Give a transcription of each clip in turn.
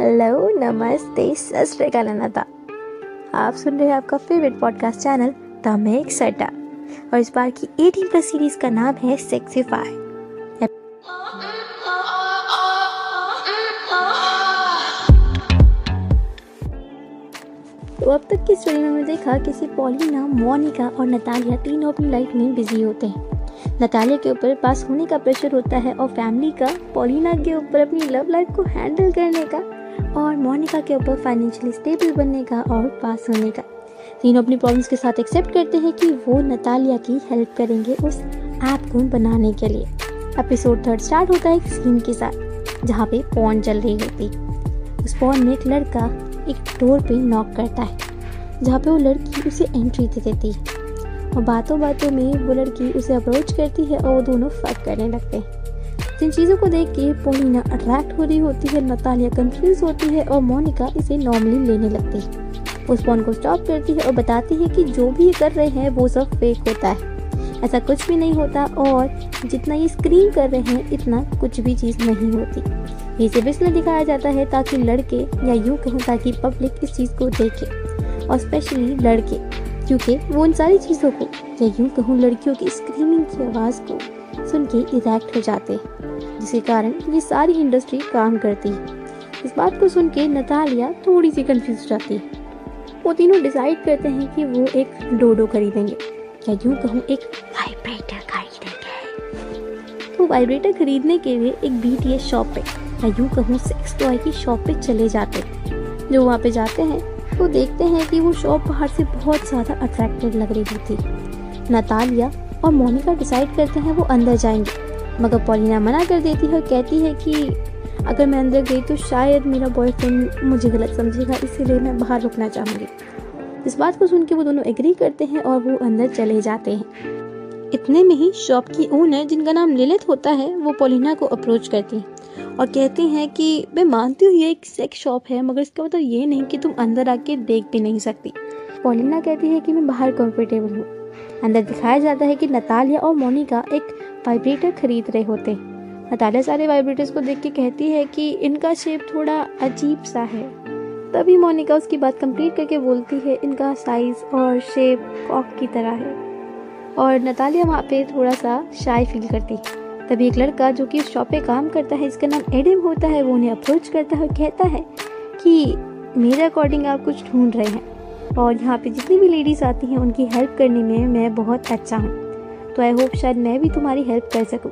Hello नमस्ते, सत अनाथा आप सुन रहे हैं आपका फेवरेट पॉडकास्ट चैनल द मेक सटा और इस बार की 18 प्लस सीरीज़ का नाम है सेक्सीफाई तो अब तक की स्टोरी में मैंने देखा किसी पॉलिना मोनिका और नतालिया तीनों अपनी लाइफ में बिज़ी होते हैं। नतालिया के ऊपर पास होने का प्रेशर होता है और फैमिली का, पॉलिना के ऊपर अपनी लव लाइफ को हैंडल करने का। और मोनिका के ऊपर फाइनेंशियली स्टेबल बनने का और पास होने का। तीनों अपनी प्रॉब्लम्स के साथ एक्सेप्ट करते हैं कि वो नतालिया की हेल्प करेंगे उस ऐप को बनाने के लिए। एपिसोड थर्ड स्टार्ट होता है एक सीन के साथ, जहाँ पे पॉन चल रही होती उस पॉन में एक लड़का एक डोर पे नॉक करता है, जहाँ पे वो लड़की उसे एंट्री दे देती है। और बातों बातों में वो लड़की उसे अप्रोच करती है और वो दोनों फक करने लगते हैं। जिन चीज़ों को देख के पोलिना अट्रैक्ट हो रही होती है, नतालिया कंफ्यूज होती है और मोनिका इसे नॉर्मली लेने लगती है। उस फ़ोन को स्टॉप करती है और बताती है कि जो भी ये कर रहे हैं, वो सब फेक होता है। ऐसा कुछ भी नहीं होता और जितना ये स्क्रीन कर रहे हैं, इतना कुछ भी चीज़ नहीं होती। ये सिर्फ़ इसलिए दिखाया जाता है ताकि लड़के, या यूँ कहूँ ताकि पब्लिक इस चीज़ को देखे, और स्पेशली लड़के, क्योंकि वो उन सारी चीज़ों को, या यूँ कहूँ लड़कियों की स्क्रीनिंग की आवाज़ को सुन के इरेक्ट हो जाते, जिसके कारण ये सारी इंडस्ट्री काम करती। इस बात को सुन के नतालिया थोड़ी सी कंफ्यूज हो जाती। वो तीनों डिसाइड करते हैं कि वो एक डोडो खरीदेंगे। या यूँ कहूँ, एक वाइब्रेटर खरीदेंगे। तो वाइब्रेटर खरीदने के लिए एक बी शॉप पे, या यूँ कहूँ सेक्स टॉय की शॉप पे चले जाते। जो वहाँ पे जाते हैं तो देखते हैं कि वो शॉप बाहर से बहुत ज़्यादा अट्रैक्टिव लग रही होती नतालिया और मोनिका डिसाइड करते हैं वो अंदर जाएँगे। मगर पॉलिना मना कर देती है और कहती है कि अगर मैं अंदर गई तो शायद मेरा बॉयफ्रेंड मुझे गलत समझेगा, इसीलिए मैं बाहर रुकना चाहूँगी। इस बात को सुन के वो दोनों एग्री करते हैं और वो अंदर चले जाते हैं। इतने में ही शॉप की ओनर जिनका नाम ललित होता है, वो पोलिना को अप्रोच करती है और कहते हैं कि, मैं मानती हूँ ये एक सेक्स शॉप है, मगर इसका मतलब ये नहीं कि तुम अंदर आके देख भी नहीं सकती। पोलिना कहती है कि, मैं बाहर कंफर्टेबल हूँ। अंदर दिखाया जाता है कि नतालिया और मोनिका एक वाइब्रेटर खरीद रहे होते हैं। नतालिया सारे वाइब्रेटर्स को देख के कहती है कि इनका शेप थोड़ा अजीब सा है। तभी मोनिका उसकी बात कंप्लीट करके बोलती है, इनका साइज़ और शेप कॉक की तरह है। और नतालिया वहाँ पे थोड़ा सा शाय फील करती है। तभी एक लड़का जो कि शॉप पे काम करता है, इसका नाम एडम होता है, वो उन्हें अप्रोच करता है और कहता है कि, मेरे अकॉर्डिंग आप कुछ ढूंढ रहे हैं। और यहाँ पे जितनी भी लेडीज़ आती हैं, उनकी हेल्प करने में मैं बहुत अच्छा हूँ। तो आई होप शायद मैं भी तुम्हारी हेल्प कर सकूँ।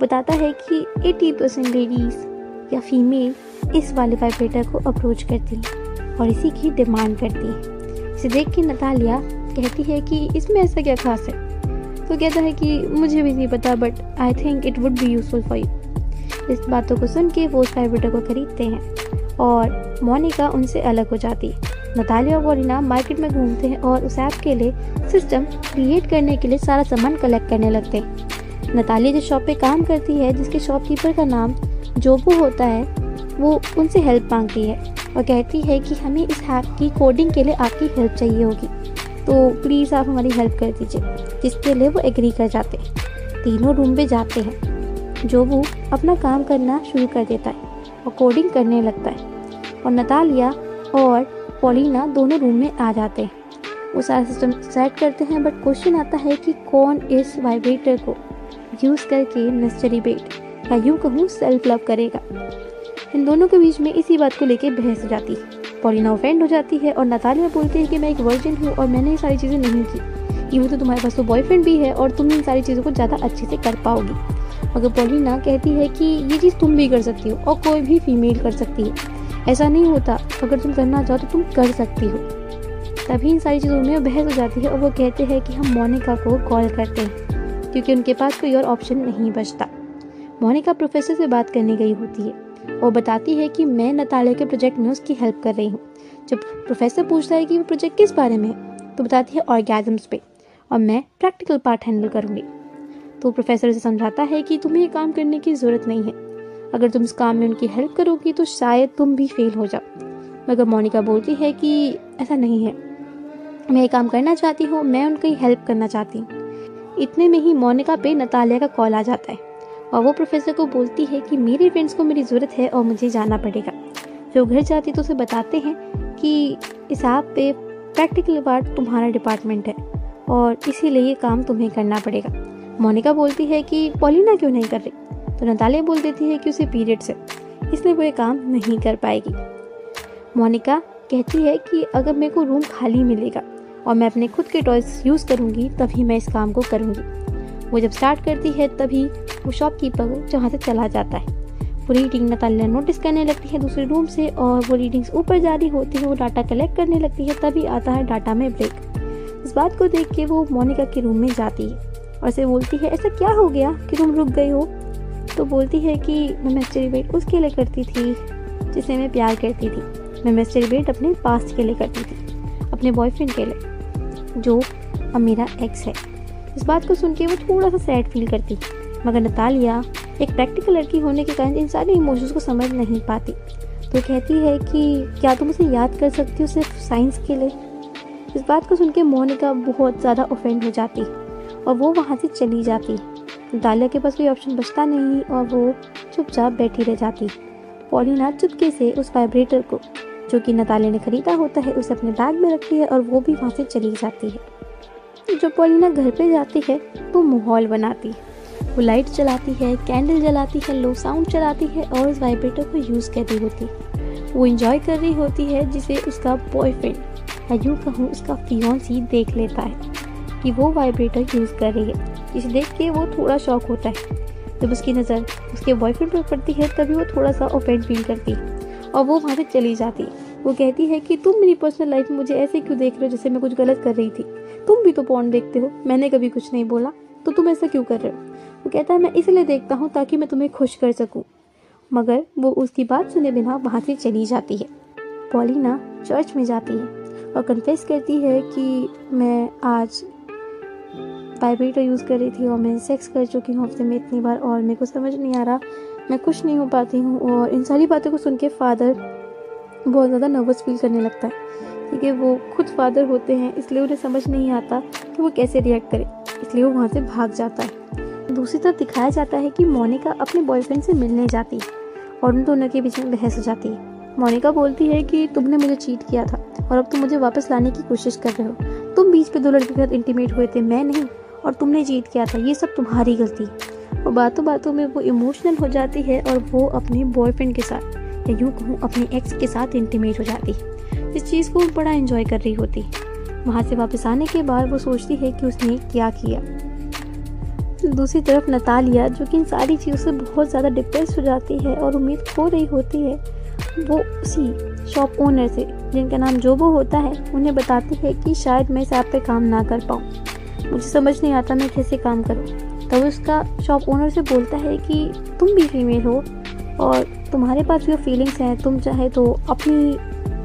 बताता है कि 80 परसेंट लेडीज़ या फीमेल इस वाले वाइब्रेटर को अप्रोच करती हैं और इसी की डिमांड करती है। इसे देख के नतालिया कहती है कि इसमें ऐसा क्या खास है? तो कहता है कि मुझे भी नहीं पता but I think it would be useful for you इस बातों को सुन के वो उस वाइब्रेटर को खरीदते हैं और मोनिका उनसे अलग हो जाती है। नतालिया और वोलिना मार्केट में घूमते हैं और उस ऐप के लिए सिस्टम क्रिएट करने के लिए सारा सामान कलेक्ट करने लगते हैं। नतालिया जिस शॉप पे काम करती है, जिसके शॉपकीपर का नाम जोबू होता है, वो उनसे हेल्प मांगती है और कहती है कि हमें इस ऐप की कोडिंग के लिए आपकी हेल्प चाहिए होगी। तो प्लीज़ आप हमारी हेल्प कर दीजिए, जिसके लिए वो एग्री कर जाते हैं। तीनों रूम पे जाते हैं। जो वो अपना काम करना शुरू कर देता है और कोडिंग करने लगता है। और नतालिया और पोलिना दोनों रूम में आ जाते हैं। वो सारा सिस्टम सेट करते हैं बट क्वेश्चन आता है कि कौन इस वाइब्रेटर को यूज़ करके नेस्टरी बेट या यूँ कहूँ सेल्फ लव करेगा। इन दोनों के बीच में इसी बात को लेकर बहस हो जाती है। पॉलिना ऑफेंड हो जाती है और नतालिया बोलती है कि मैं एक वर्जिन हूँ और मैंने ये सारी चीज़ें नहीं की। यूँ तो तुम्हारे पास तो बॉयफ्रेंड भी है और तुम इन सारी चीज़ों को ज़्यादा अच्छे से कर पाओगी। मगर पॉलिना कहती है कि ये चीज़ तुम भी कर सकती हो और कोई भी फीमेल कर सकती है। ऐसा नहीं होता। अगर तुम करना चाहो तो तुम कर सकती हो। तभी इन सारी चीज़ों में बहस हो जाती है और वो कहते हैं कि हम मोनिका को कॉल करते हैं, क्योंकि उनके पास कोई और ऑप्शन नहीं बचता। मोनिका प्रोफेसर से बात करने गई होती है। वो बताती है कि मैं नतालिया के प्रोजेक्ट में उसकी हेल्प कर रही हूँ। जब प्रोफेसर पूछता है कि वो प्रोजेक्ट किस बारे में है तो बताती है ऑर्गेजम्स पे, और मैं प्रैक्टिकल पार्ट हैंडल करूँगी। तो प्रोफेसर उसे समझाता है कि तुम्हें ये काम करने की ज़रूरत नहीं है। अगर तुम इस काम में उनकी हेल्प करोगी तो शायद तुम भी फेल हो जाओ। मगर मोनिका बोलती है कि ऐसा नहीं है। मैं ये काम करना चाहती हूँ, मैं उनकी हेल्प करना चाहती हूँ। इतने में ही मोनिका पे नतालिया का कॉल आ जाता है। और वो प्रोफेसर को बोलती है कि मेरे फ्रेंड्स को मेरी ज़रूरत है और मुझे जाना पड़ेगा। जो घर जाती तो उसे बताते हैं कि इस ऐप पे प्रैक्टिकल पार्ट तुम्हारा डिपार्टमेंट है और इसीलिए ये काम तुम्हें करना पड़ेगा। मोनिका बोलती है कि पॉलिना क्यों नहीं कर रही? तो नतालिया बोल देती है कि उसे पीरियड्स है इसलिए वो ये काम नहीं कर पाएगी। मोनिका कहती है कि अगर मेरे को रूम खाली मिलेगा और मैं अपने खुद के टॉयज यूज़ करूँगी, तभी मैं इस काम को करूँगी। वो जब स्टार्ट करती है, तभी वो शॉपकीपर जहाँ से चला जाता है। वो रीडिंग नतालिया नोटिस करने लगती है दूसरे रूम से और वो रीडिंग्स ऊपर जारी होती है, वो डाटा कलेक्ट करने लगती है, तभी आता है डाटा में ब्रेक इस बात को देख के वो मोनिका के रूम में जाती है और से बोलती है, ऐसा क्या हो गया कि तुम रुक गई हो? तो बोलती है कि मैं मैस्टरबेट उसके लिए करती थी जिसे मैं प्यार करती थी। मैं मैस्टरबेट अपने पास्ट के लिए करती थी, अपने बॉयफ्रेंड के लिए, जो अब मेरा एक्स है। इस बात को सुन के वो थोड़ा सा सैड फील करती मगर नतालिया, एक प्रैक्टिकल लड़की होने के कारण इन सारे इमोशंस को समझ नहीं पाती। तो कहती है कि, क्या तुम उसे याद कर सकती हो सिर्फ़ साइंस के लिए? इस बात को सुन के मोनिका बहुत ज़्यादा ऑफेंड हो जाती, और वो वहाँ से चली जाती। दालिया के पास कोई ऑप्शन बचता नहीं और वो चुपचाप बैठी रह जाती। पॉलिना चुपके से उस वाइब्रेटर को, जो कि नताले ने खरीदा होता है, उसे अपने बैग में रखती है और वो भी वहाँ से चली जाती है। जब पॉलिना घर पे जाती है तो माहौल बनाती है। वो लाइट चलाती है कैंडल जलाती है लो साउंड चलाती है और उस वाइब्रेटर को यूज़ कर रही होती। है वो इंजॉय कर रही होती है, जिसे उसका बॉयफ्रेंड या यूँ कहूँ, उसका फियोन्सी देख लेता है कि वो वाइब्रेटर यूज़ कर रही है। इसे देख के वो थोड़ा शौक होता है। जब उसकी नज़र उसके बॉयफ्रेंड पर पड़ती है, तभी वो थोड़ा सा ऑफेंड फील करती है और वो वहाँ से चली जाती। वो कहती है कि, तुम मेरी पर्सनल लाइफ में मुझे ऐसे क्यों देख रहे हो जैसे मैं कुछ गलत कर रही थी? तुम भी तो पॉन देखते हो। मैंने कभी कुछ नहीं बोला तो तुम ऐसा क्यों कर रहे हो? वो कहता है, मैं इसलिए देखता हूँ ताकि मैं तुम्हें खुश कर सकूँ। मगर वो उसकी बात सुने बिना वहाँ से चली जाती है। पॉलिना चर्च में जाती है और कन्फेस करती है कि, मैं आज वाइब्रेटर यूज़ कर रही थी और मैं सेक्स कर चुकी हूँ हफ़्ते में इतनी बार और मेरे को समझ नहीं आ रहा, मैं खुश नहीं हो पाती हूँ और इन सारी बातों को सुन के फादर बहुत ज़्यादा नर्वस फील करने लगता है। ठीक है, वो खुद फादर होते हैं, इसलिए उन्हें समझ नहीं आता कि वो कैसे रिएक्ट करे, इसलिए वो वहाँ से भाग जाता है। दूसरी तरफ़ दिखाया जाता है कि मोनिका अपने बॉयफ्रेंड से मिलने जाती है और उन दोनों के बीच में बहस हो जाती है। मोनिका बोलती है कि तुमने मुझे चीट किया था और अब तुम मुझे वापस लाने की कोशिश कर रहे हो। तुम बीच पे दो लड़के के साथ इंटीमेट हुए थे, मैं नहीं। और तुमने जीत किया था, ये सब तुम्हारी गलती। और बातों बातों में वो इमोशनल हो जाती है और वो अपने बॉयफ्रेंड के साथ, या यूँ कहूँ, अपने एक्स के साथ इंटीमेट हो जाती। इस चीज़ को बड़ा इन्जॉय कर रही होती। वहाँ से वापस आने के बाद वो सोचती है कि उसने क्या किया। दूसरी तरफ़ नतालिया, जो कि इन सारी चीज़ों से बहुत ज़्यादा डिप्रेस हो जाती है और उम्मीद खो रही होती है, वो उसी शॉप ओनर से, जिनका नाम जोबो होता है, उन्हें बताती है कि शायद मैं इस ऐप पे काम ना कर पाऊँ। मुझे समझ नहीं आता मैं कैसे काम करूँ। तब तो उसका शॉप ओनर से बोलता है कि तुम भी फीमेल हो और तुम्हारे पास जो फीलिंग्स हैं, तुम चाहे तो अपनी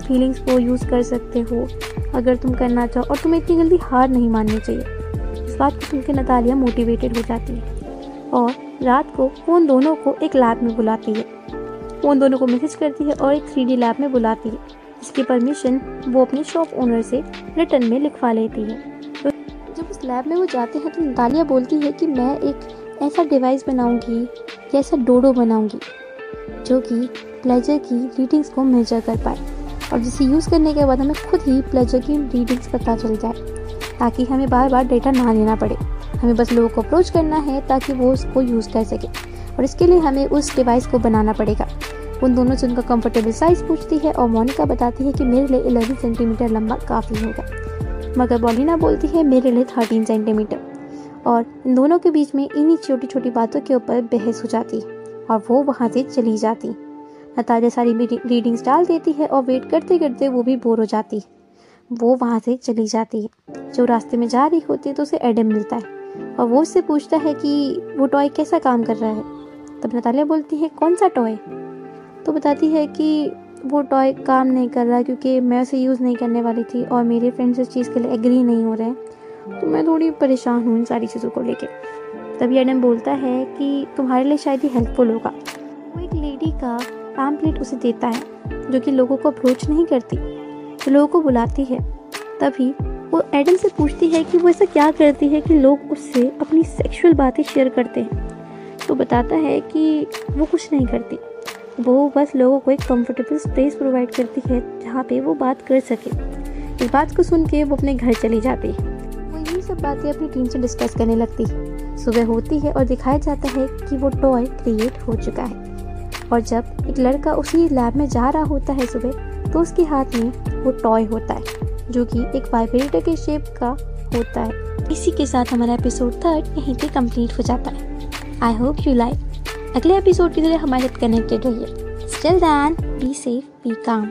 फीलिंग्स को यूज़ कर सकते हो, अगर तुम करना चाहो। और तुम्हें इतनी जल्दी हार नहीं माननी चाहिए। इस बात को सुनकर नतालिया मोटिवेटेड हो जाती है और रात को उन दोनों को एक लैब में बुलाती है। उन दोनों को मैसेज करती है और एक थ्री लैब में बुलाती है, जिसकी परमिशन वो अपने शॉप ओनर से रिटर्न में लिखवा लेती है। जब उस लैब में वो जाते हैं तो नतालिया बोलती है कि मैं एक ऐसा डिवाइस बनाऊँगी या ऐसा डोडो बनाऊँगी, जो कि प्लेजर की रीडिंग्स को मेजर कर पाए। और जिसे यूज़ करने के बाद हमें खुद ही प्लेजर की रीडिंग्स पता चल जाए, ताकि हमें बार बार डेटा ना लेना पड़े। हमें बस लोगों को अप्रोच करना है, ताकि वो उसको यूज़ कर सके। और इसके लिए हमें उस डिवाइस को बनाना पड़ेगा। उन दोनों से उनका कंफर्टेबल साइज़ पूछती है और मोनिका बताती है कि मेरे लिए इलेवन सेंटीमीटर लंबा काफ़ी होगा। मगर बॉलिना बोलती है, मेरे लिए थर्टीन सेंटीमीटर और इन दोनों के बीच में इन्हीं छोटी छोटी बातों के ऊपर बहस हो जाती और वो वहाँ से चली जाती। नताजा सारी रीडिंग्स डाल देती है और वेट करते करते वो भी बोर हो जाती। वो वहाँ से चली जाती है। जो रास्ते में जा रही होती है तो उसे एडम मिलता है और वो उससे पूछता है कि वो टॉय कैसा काम कर रहा है। तब नतालिया बोलती है, कौन सा टॉय तो बताती है कि वो टॉय काम नहीं कर रहा क्योंकि मैं उसे यूज़ नहीं करने वाली थी और मेरे फ्रेंड्स इस चीज़ के लिए एग्री नहीं हो रहे हैं। तो मैं थोड़ी परेशान हूँ इन सारी चीज़ों को लेकर तभी एडम बोलता है कि तुम्हारे लिए शायद ही हेल्पफुल होगा। वो एक लेडी का पैम्पलेट उसे देता है, जो कि लोगों को अप्रोच नहीं करती तो लोगों को बुलाती है। तभी वो एडम से पूछती है कि वो ऐसा क्या करती है कि लोग उससे अपनी सेक्सुअल बातें शेयर करते हैं। तो बताता है कि वो कुछ नहीं करती। वो बस लोगों को एक कंफर्टेबल स्पेस प्रोवाइड करती है जहाँ पे वो बात कर सके। इस बात को सुन के वो अपने घर चली जाती। है वो यही सब बातें अपनी टीम से डिस्कस करने लगती। है सुबह होती है और दिखाया जाता है कि वो टॉय क्रिएट हो चुका है। और जब एक लड़का उसी लैब में जा रहा होता है सुबह तो उसके हाथ में वो टॉय होता है, जो कि एक वाइब्रेटर के शेप का होता है। इसी के साथ हमारा एपिसोड थर्ड यहीं पे कंप्लीट हो जाता है। आई होप यू लाइक अगले एपिसोड के लिए हमारे साथ कनेक्टेड रहिए। Still then be safe be calm